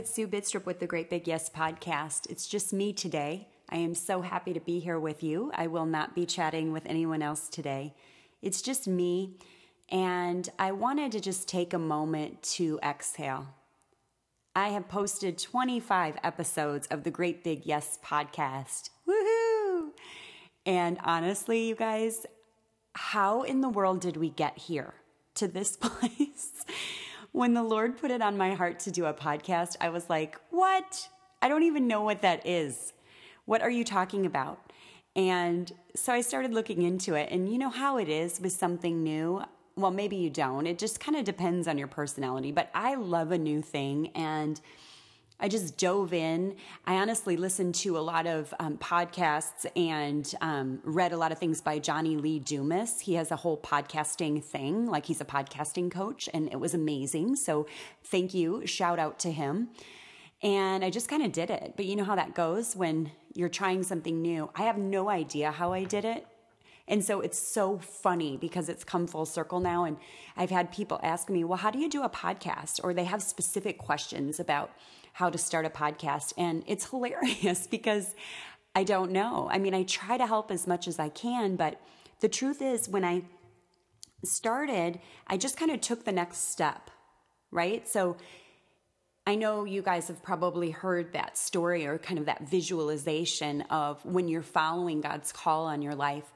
it's Sue Bidstrup with the Great Big Yes podcast. It's just me today. I am so happy to be here with you. I will not be chatting with anyone else today. It's just me, and I wanted to just take a moment to exhale. I have posted 25 episodes of the Great Big Yes podcast. Woohoo! And honestly, you guys, how in the world did we get here to this place? When the Lord put it on my heart to do a podcast, I was like, what? I don't even know what that is. What are you talking about? And so I started looking into it. And you know how it is with something new? Well, maybe you don't. It just kind of depends on your personality. But I love a new thing. And I just dove in. I honestly listened to a lot of um, podcasts and um, read a lot of things by Johnny Lee Dumas. He has a whole podcasting thing, like he's a podcasting coach, and it was amazing. So thank you. Shout out to him. And I just kind of did it. But you know how that goes when you're trying something new. I have no idea how I did it. And so it's so funny because it's come full circle now. And I've had people ask me, well, how do you do a podcast? Or they have specific questions about how to start a podcast. And it's hilarious because I don't know. I mean, I try to help as much as I can, but the truth is, when I started, I just kind of took the next step, right? So I know you guys have probably heard that story or kind of that visualization of when you're following God's call on your life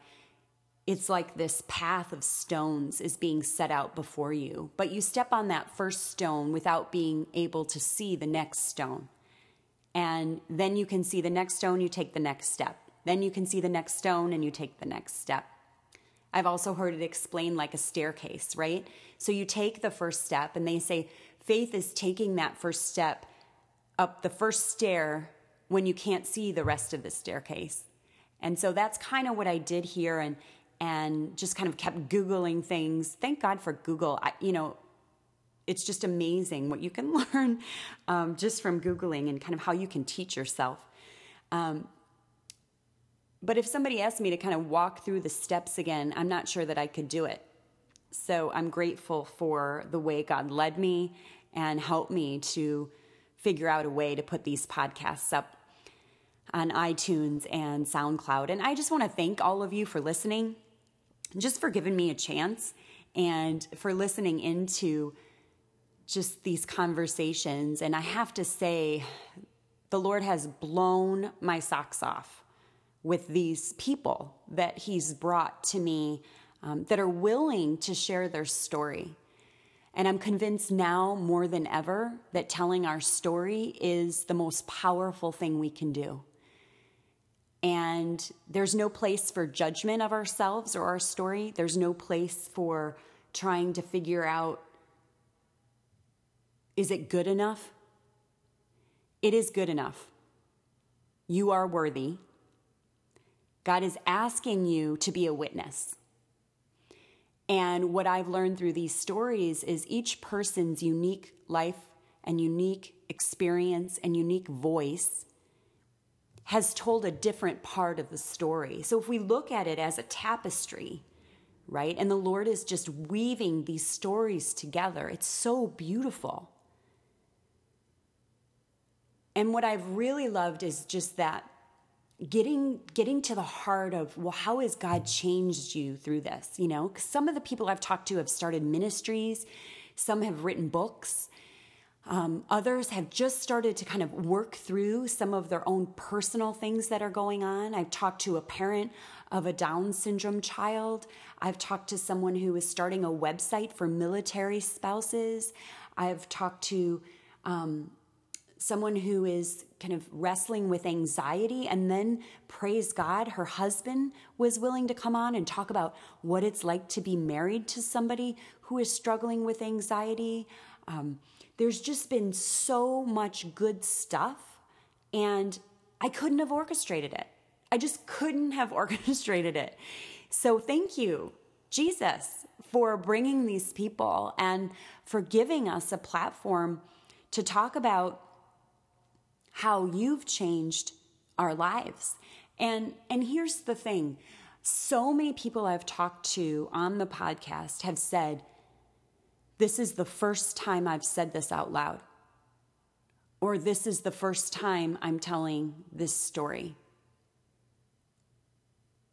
it's like this path of stones is being set out before you, but you step on that first stone without being able to see the next stone. And then you can see the next stone, you take the next step. Then you can see the next stone and you take the next step. I've also heard it explained like a staircase, right? So you take the first step, and they say faith is taking that first step up the first stair when you can't see the rest of the staircase. And so that's kind of what I did here. And and just kind of kept Googling things. Thank God for Google. I, you know, it's just amazing what you can learn um, just from Googling and kind of how you can teach yourself. Um, but if somebody asked me to kind of walk through the steps again, I'm not sure that I could do it. So I'm grateful for the way God led me and helped me to figure out a way to put these podcasts up on iTunes and SoundCloud. And I just want to thank all of you for listening just for giving me a chance and for listening into just these conversations. And I have to say, the Lord has blown my socks off with these people that He's brought to me um, that are willing to share their story. And I'm convinced now more than ever that telling our story is the most powerful thing we can do. And there's no place for judgment of ourselves or our story. There's no place for trying to figure out is it good enough? It is good enough. You are worthy. God is asking you to be a witness. And what I've learned through these stories is each person's unique life and unique experience and unique voice has told a different part of the story. So if we look at it as a tapestry, right, and the Lord is just weaving these stories together, it's so beautiful. And what I've really loved is just that getting getting to the heart of well how has god changed you through this you know because some of the people i've talked to have started ministries some have written books um, others have just started to kind of work through some of their own personal things that are going on. I've talked to a parent of a Down syndrome child. I've talked to someone who is starting a website for military spouses. I've talked to um, someone who is kind of wrestling with anxiety and then praise God, her husband was willing to come on and talk about what it's like to be married to somebody who is struggling with anxiety. Um, there's just been so much good stuff, and I couldn't have orchestrated it. I just couldn't have orchestrated it. So thank you, Jesus, for bringing these people and for giving us a platform to talk about how you've changed our lives. And and here's the thing. So many people I've talked to on the podcast have said, this is the first time I've said this out loud. or this is the first time I'm telling this story.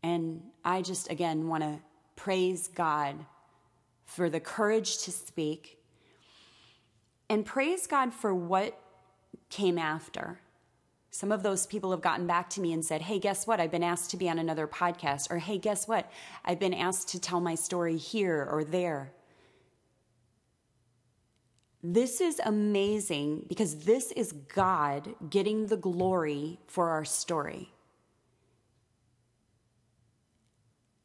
And I just, again, want to praise God for the courage to speak and praise God for what came after. Some of those people have gotten back to me and said, Hey, guess what? I've been asked to be on another podcast. Or, Hey, guess what? I've been asked to tell my story here or there. This is amazing because this is God getting the glory for our story.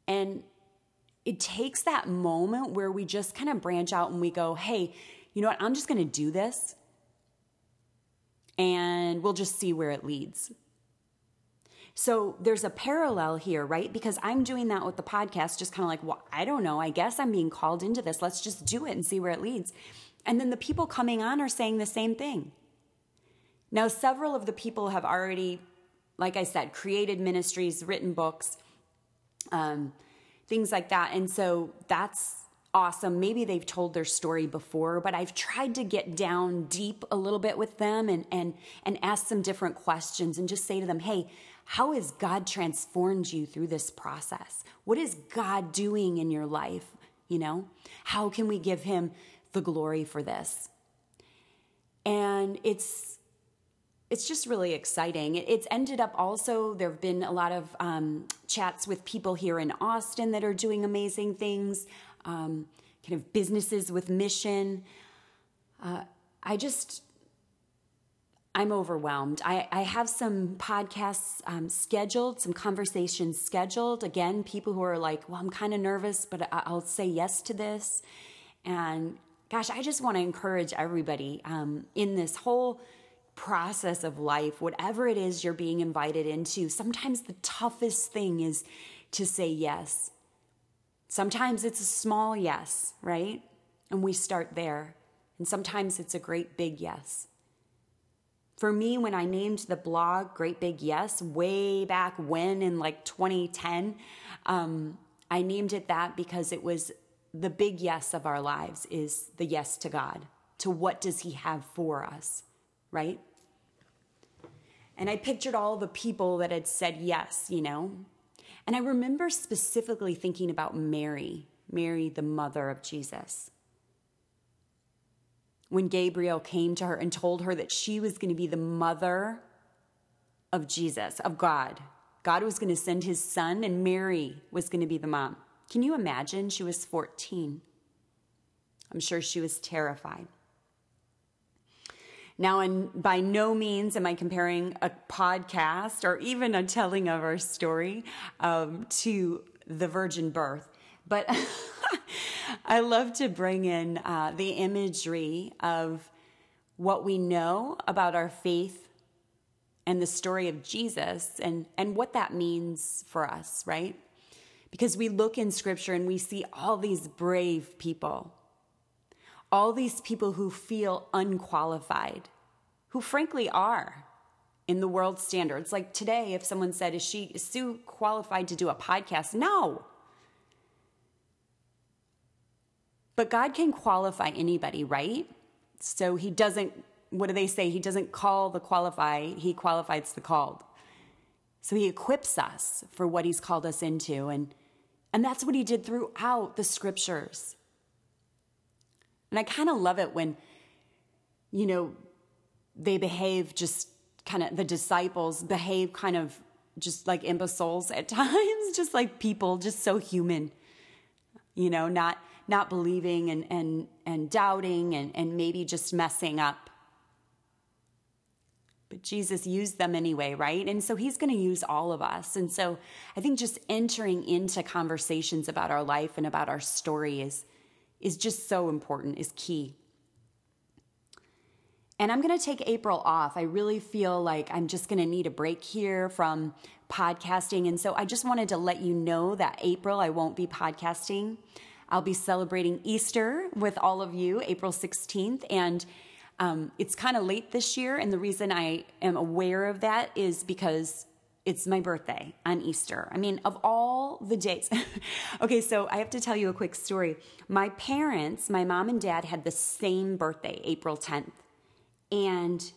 And it takes that moment where we just kind of branch out and we go, hey, you know what? I'm just going to do this and we'll just see where it leads. So there's a parallel here, right? Because I'm doing that with the podcast, just kind of like, well, I don't know. I guess I'm being called into this. Let's just do it and see where it leads. And then the people coming on are saying the same thing. Now, several of the people have already, like I said, created ministries, written books, um, things like that. And so that's awesome. Maybe they've told their story before, but I've tried to get down deep a little bit with them and and and ask some different questions and just say to them, "Hey, how has God transformed you through this process? What is God doing in your life? You know, how can we give him the glory for this?" And it's it's just really exciting. It's ended up also, there have been a lot of um, chats with people here in Austin that are doing amazing things, um, kind of businesses with mission. Uh, I just, I'm overwhelmed. I, I have some podcasts um, scheduled, some conversations scheduled. Again, people who are like, well, I'm kind of nervous, but I'll say yes to this. And gosh, I just want to encourage everybody um, in this whole process of life, whatever it is you're being invited into, sometimes the toughest thing is to say yes. Sometimes it's a small yes, right? And we start there. And sometimes it's a great big yes. For me, when I named the blog Great Big Yes, way back when in like 2010, um, I named it that because it was the big yes of our lives is the yes to God, to what does He have for us right? And I pictured all the people that had said yes, you know? And I remember specifically thinking about Mary, Mary, the mother of Jesus. When Gabriel came to her and told her that she was going to be the mother of Jesus, of God. God was going to send his son, and Mary was going to be the mom. Can you imagine? She was 14. I'm sure she was terrified. Now, and by no means am I comparing a podcast or even a telling of our story um, to the virgin birth, but I love to bring in uh, the imagery of what we know about our faith and the story of Jesus and, and what that means for us, right? Because we look in scripture and we see all these brave people all these people who feel unqualified, who frankly are in the world standards. Like today, if someone said, Is she is Sue qualified to do a podcast? No. But God can qualify anybody, right? So he doesn't, what do they say? He doesn't call the qualify, he qualifies the called. So he equips us for what he's called us into. And, and that's what he did throughout the scriptures. And I kind of love it when, you know, they behave just kind of, the disciples behave kind of just like imbeciles at times, just like people, just so human, you know, not, not believing and, and, and doubting and, and maybe just messing up. But Jesus used them anyway, right? And so he's going to use all of us. And so I think just entering into conversations about our life and about our story is, is just so important, is key. And I'm going to take April off. I really feel like I'm just going to need a break here from podcasting. And so I just wanted to let you know that April, I won't be podcasting. I'll be celebrating Easter with all of you, April 16th. And um, it's kind of late this year. And the reason I am aware of that is because it's my birthday on Easter. I mean, of all the days. okay, so I have to tell you a quick story. My parents, my mom and dad, had the same birthday, April 10th. And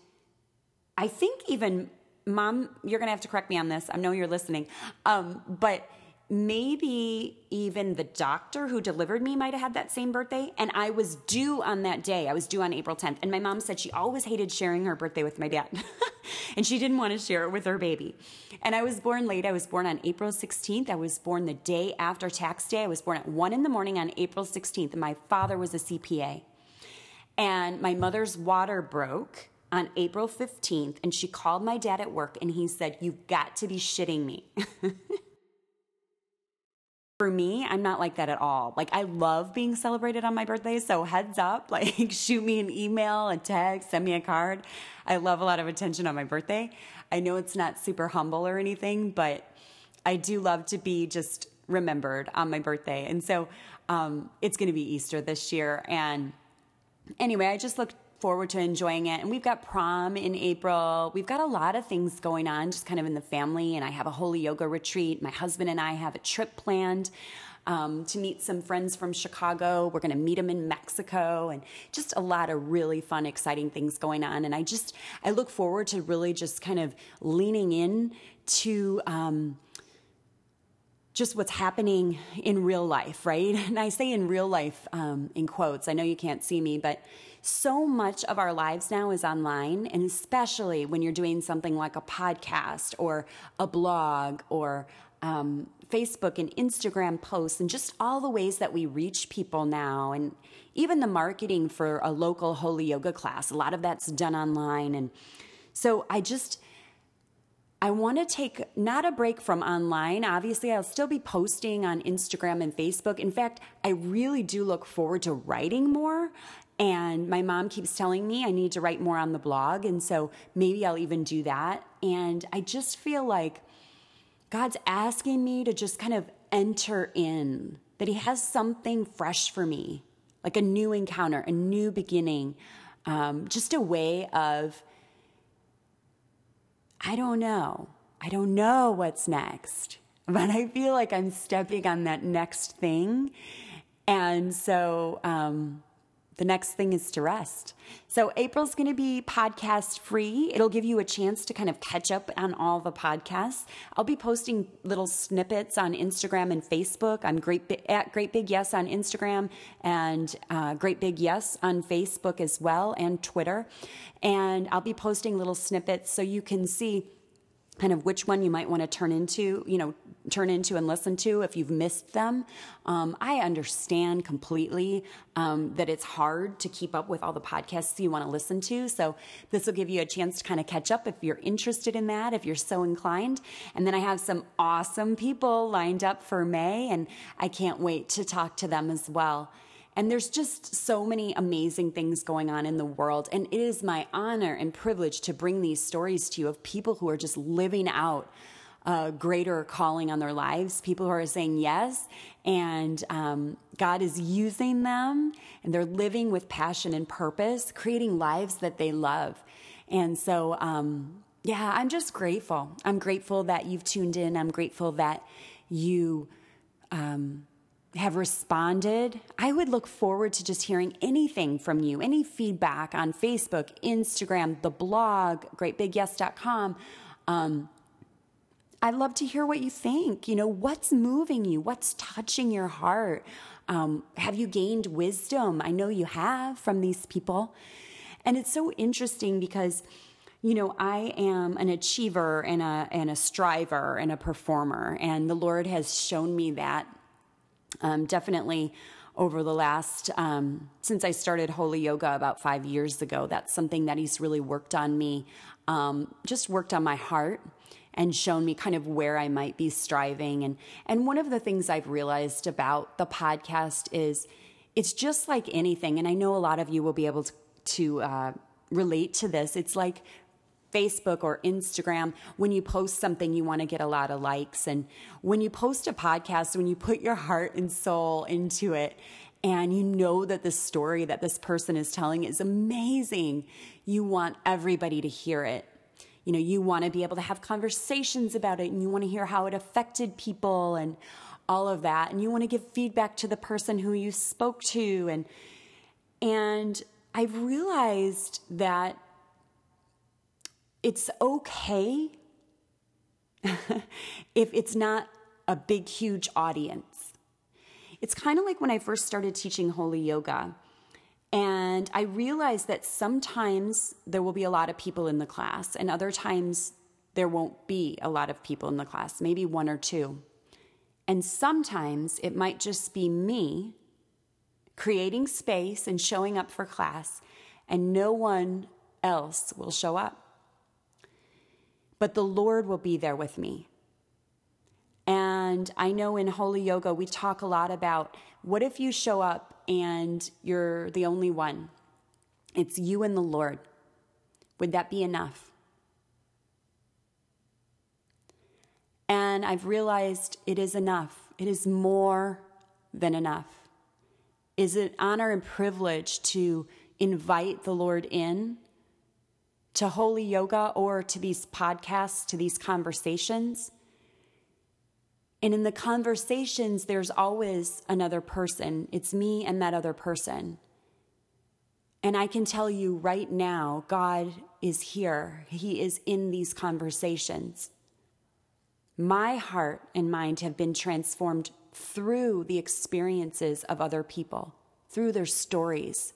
I think even mom, you're going to have to correct me on this. I know you're listening. Um, but maybe even the doctor who delivered me might have had that same birthday. And I was due on that day. I was due on April 10th. And my mom said she always hated sharing her birthday with my dad. and she didn't want to share it with her baby. And I was born late. I was born on April 16th. I was born the day after tax day. I was born at 1 in the morning on April 16th. And my father was a CPA. And my mother's water broke on April 15th. And she called my dad at work and he said, You've got to be shitting me. for me, I'm not like that at all. Like, I love being celebrated on my birthday. So, heads up, like, shoot me an email, a text, send me a card. I love a lot of attention on my birthday. I know it's not super humble or anything, but I do love to be just remembered on my birthday. And so, um, it's going to be Easter this year. And anyway, I just look forward to enjoying it. And we've got prom in April. We've got a lot of things going on just kind of in the family. And I have a holy yoga retreat. My husband and I have a trip planned. Um, to meet some friends from Chicago. We're going to meet them in Mexico, and just a lot of really fun, exciting things going on. And I just I look forward to really just kind of leaning in to. Um, just what's happening in real life, right? And I say in real life um, in quotes. I know you can't see me, but so much of our lives now is online, and especially when you're doing something like a podcast or a blog or um, Facebook and Instagram posts, and just all the ways that we reach people now, and even the marketing for a local holy yoga class. A lot of that's done online. And so I just, I want to take not a break from online. Obviously, I'll still be posting on Instagram and Facebook. In fact, I really do look forward to writing more and my mom keeps telling me I need to write more on the blog. And so maybe I'll even do that. And I just feel like God's asking me to just kind of enter in, that He has something fresh for me, like a new encounter, a new beginning, um, just a way of, I don't know. I don't know what's next, but I feel like I'm stepping on that next thing. And so, um, the next thing is to rest. So, April's going to be podcast free. It'll give you a chance to kind of catch up on all the podcasts. I'll be posting little snippets on Instagram and Facebook. I'm great at Great Big Yes on Instagram and uh, Great Big Yes on Facebook as well and Twitter. And I'll be posting little snippets so you can see kind of which one you might want to turn into, you know, turn into and listen to if you've missed them. Um, I understand completely um, that it's hard to keep up with all the podcasts you want to listen to. So this will give you a chance to kind of catch up if you're interested in that, if you're so inclined. And then I have some awesome people lined up for May, and I can't wait to talk to them as well. And there's just so many amazing things going on in the world. And it is my honor and privilege to bring these stories to you of people who are just living out a greater calling on their lives, people who are saying yes, and um, God is using them, and they're living with passion and purpose, creating lives that they love. And so, um, yeah, I'm just grateful. I'm grateful that you've tuned in. I'm grateful that you um, have responded. I would look forward to just hearing anything from you, any feedback on Facebook, Instagram, the blog, greatbigyes.com. Um, I'd love to hear what you think. You know, what's moving you? What's touching your heart? Um, have you gained wisdom? I know you have from these people. And it's so interesting because, you know, I am an achiever and a, and a striver and a performer. And the Lord has shown me that um, definitely over the last, um, since I started Holy Yoga about five years ago. That's something that He's really worked on me, um, just worked on my heart and shown me kind of where I might be striving. And, and one of the things I've realized about the podcast is it's just like anything. And I know a lot of you will be able to, to uh, relate to this. It's like Facebook or Instagram, when you post something, you want to get a lot of likes. And when you post a podcast, when you put your heart and soul into it, and you know that the story that this person is telling is amazing, you want everybody to hear it you know, you want to be able to have conversations about it and you want to hear how it affected people and all of that. And you want to give feedback to the person who you spoke to. And, and I've realized that it's okay if it's not a big, huge audience. It's kind of like when I first started teaching holy yoga. And I realized that sometimes there will be a lot of people in the class, and other times there won't be a lot of people in the class, maybe one or two. And sometimes it might just be me creating space and showing up for class, and no one else will show up. But the Lord will be there with me. And I know in Holy Yoga, we talk a lot about what if you show up and you're the only one? It's you and the Lord. Would that be enough? And I've realized it is enough. It is more than enough. Is it honor and privilege to invite the Lord in to holy yoga or to these podcasts, to these conversations? And in the conversations, there's always another person. It's me and that other person. And I can tell you right now, God is here. He is in these conversations. My heart and mind have been transformed through the experiences of other people, through their stories.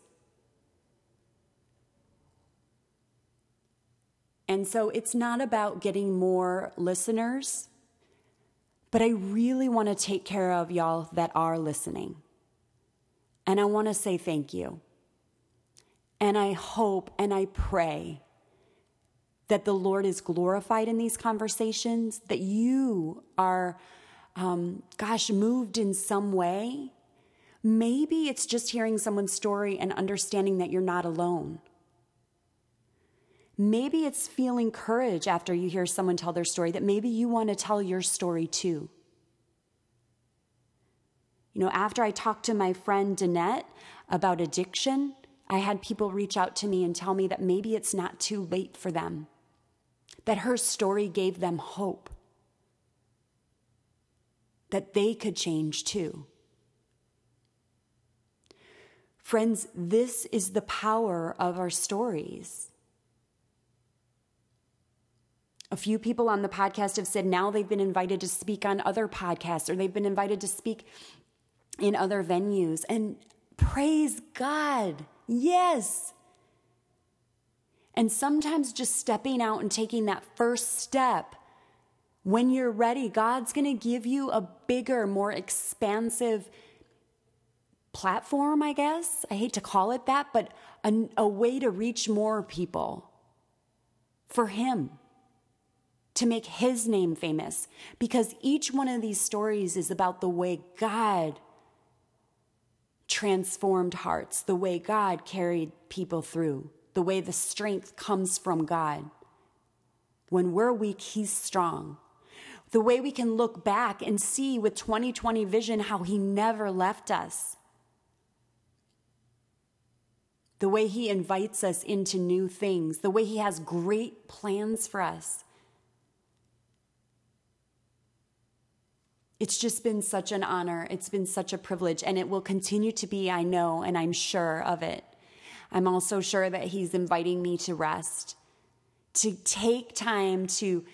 And so it's not about getting more listeners but I really want to take care of y'all that are listening. And I want to say thank you. And I hope and I pray that the Lord is glorified in these conversations, that you are, um, gosh, moved in some way. Maybe it's just hearing someone's story and understanding that you're not alone. Maybe it's feeling courage after you hear someone tell their story that maybe you want to tell your story too. You know, after I talked to my friend Danette about addiction, I had people reach out to me and tell me that maybe it's not too late for them, that her story gave them hope, that they could change too. Friends, this is the power of our stories. A few people on the podcast have said now they've been invited to speak on other podcasts or they've been invited to speak in other venues. And praise God. Yes. And sometimes just stepping out and taking that first step. When you're ready, God's going to give you a bigger, more expansive platform, I guess. I hate to call it that, but a, a way to reach more people for Him to make his name famous because each one of these stories is about the way God transformed hearts, the way God carried people through, the way the strength comes from God. When we're weak, he's strong. The way we can look back and see with 2020 vision how he never left us. The way he invites us into new things, the way he has great plans for us. It's just been such an honor. It's been such a privilege, and it will continue to be, I know, and I'm sure of it. I'm also sure that He's inviting me to rest, to take time to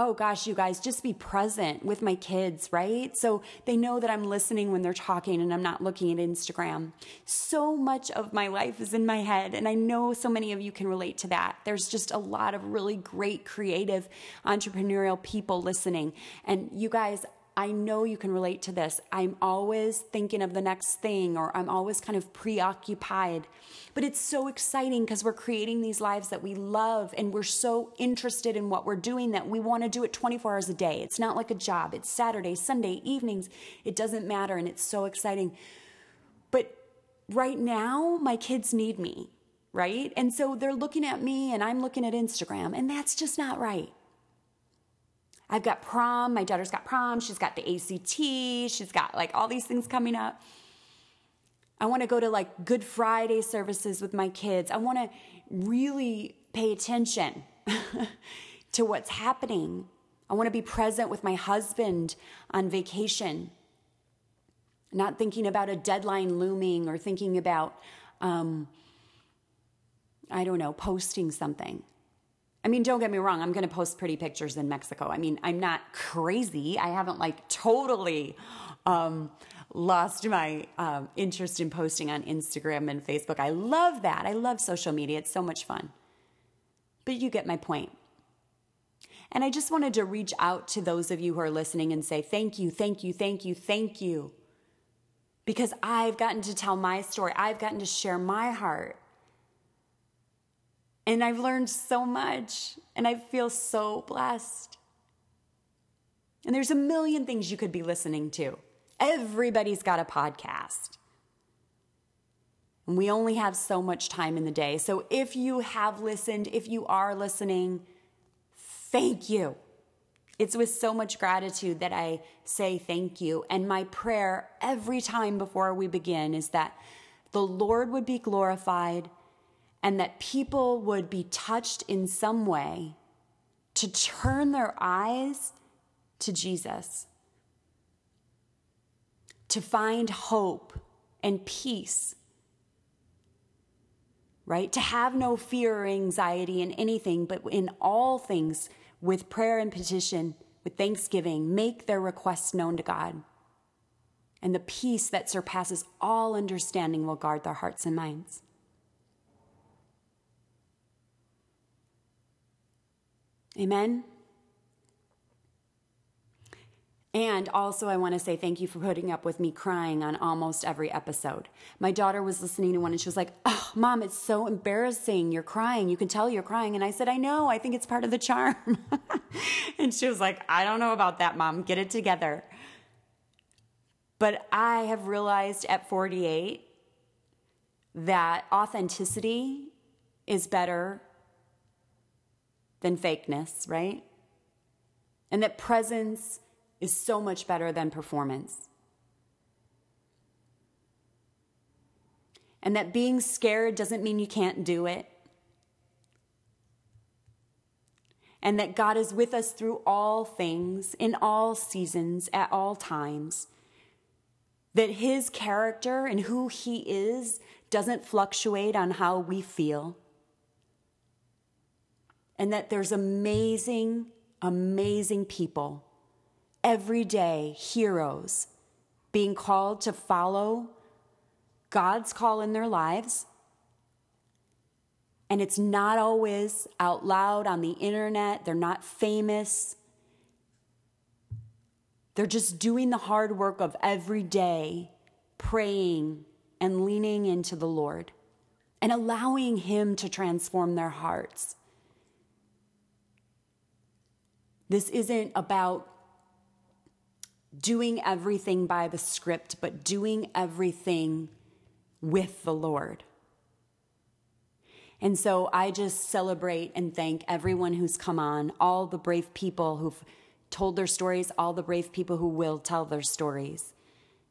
oh gosh, you guys, just be present with my kids, right? So they know that I'm listening when they're talking and I'm not looking at Instagram. So much of my life is in my head, and I know so many of you can relate to that. There's just a lot of really great, creative, entrepreneurial people listening. And you guys, I know you can relate to this. I'm always thinking of the next thing, or I'm always kind of preoccupied. But it's so exciting because we're creating these lives that we love and we're so interested in what we're doing that we want to do it 24 hours a day. It's not like a job, it's Saturday, Sunday, evenings. It doesn't matter, and it's so exciting. But right now, my kids need me, right? And so they're looking at me and I'm looking at Instagram, and that's just not right. I've got prom. My daughter's got prom. She's got the ACT. She's got like all these things coming up. I want to go to like Good Friday services with my kids. I want to really pay attention to what's happening. I want to be present with my husband on vacation, not thinking about a deadline looming or thinking about, um, I don't know, posting something. I mean, don't get me wrong, I'm going to post pretty pictures in Mexico. I mean, I'm not crazy. I haven't like totally um, lost my um, interest in posting on Instagram and Facebook. I love that. I love social media, it's so much fun. But you get my point. And I just wanted to reach out to those of you who are listening and say, thank you, thank you, thank you, thank you. Because I've gotten to tell my story, I've gotten to share my heart. And I've learned so much, and I feel so blessed. And there's a million things you could be listening to. Everybody's got a podcast. And we only have so much time in the day. So if you have listened, if you are listening, thank you. It's with so much gratitude that I say thank you. And my prayer every time before we begin is that the Lord would be glorified and that people would be touched in some way to turn their eyes to Jesus to find hope and peace, right? To have no fear or anxiety in anything, but in all things, with prayer and petition, with thanksgiving, make their requests known to God. And the peace that surpasses all understanding will guard their hearts and minds. Amen. And also, I want to say thank you for putting up with me crying on almost every episode. My daughter was listening to one and she was like, Oh, mom, it's so embarrassing. You're crying. You can tell you're crying. And I said, I know. I think it's part of the charm. and she was like, I don't know about that, mom. Get it together. But I have realized at 48 that authenticity is better than fakeness, right? And that presence is so much better than performance. And that being scared doesn't mean you can't do it. And that God is with us through all things, in all seasons, at all times. That His character and who He is doesn't fluctuate on how we feel. And that there's amazing, amazing people everyday heroes being called to follow God's call in their lives. And it's not always out loud on the internet, they're not famous. They're just doing the hard work of every day, praying and leaning into the Lord and allowing Him to transform their hearts. This isn't about doing everything by the script, but doing everything with the Lord. And so I just celebrate and thank everyone who's come on, all the brave people who've told their stories, all the brave people who will tell their stories.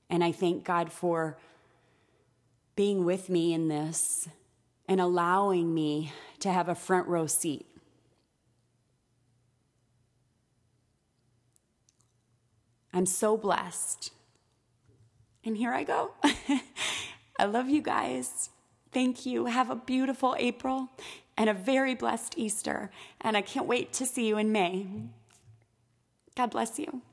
And I thank God for being with me in this and allowing me to have a front row seat I'm so blessed. And here I go. I love you guys. Thank you. Have a beautiful April and a very blessed Easter. And I can't wait to see you in May. God bless you.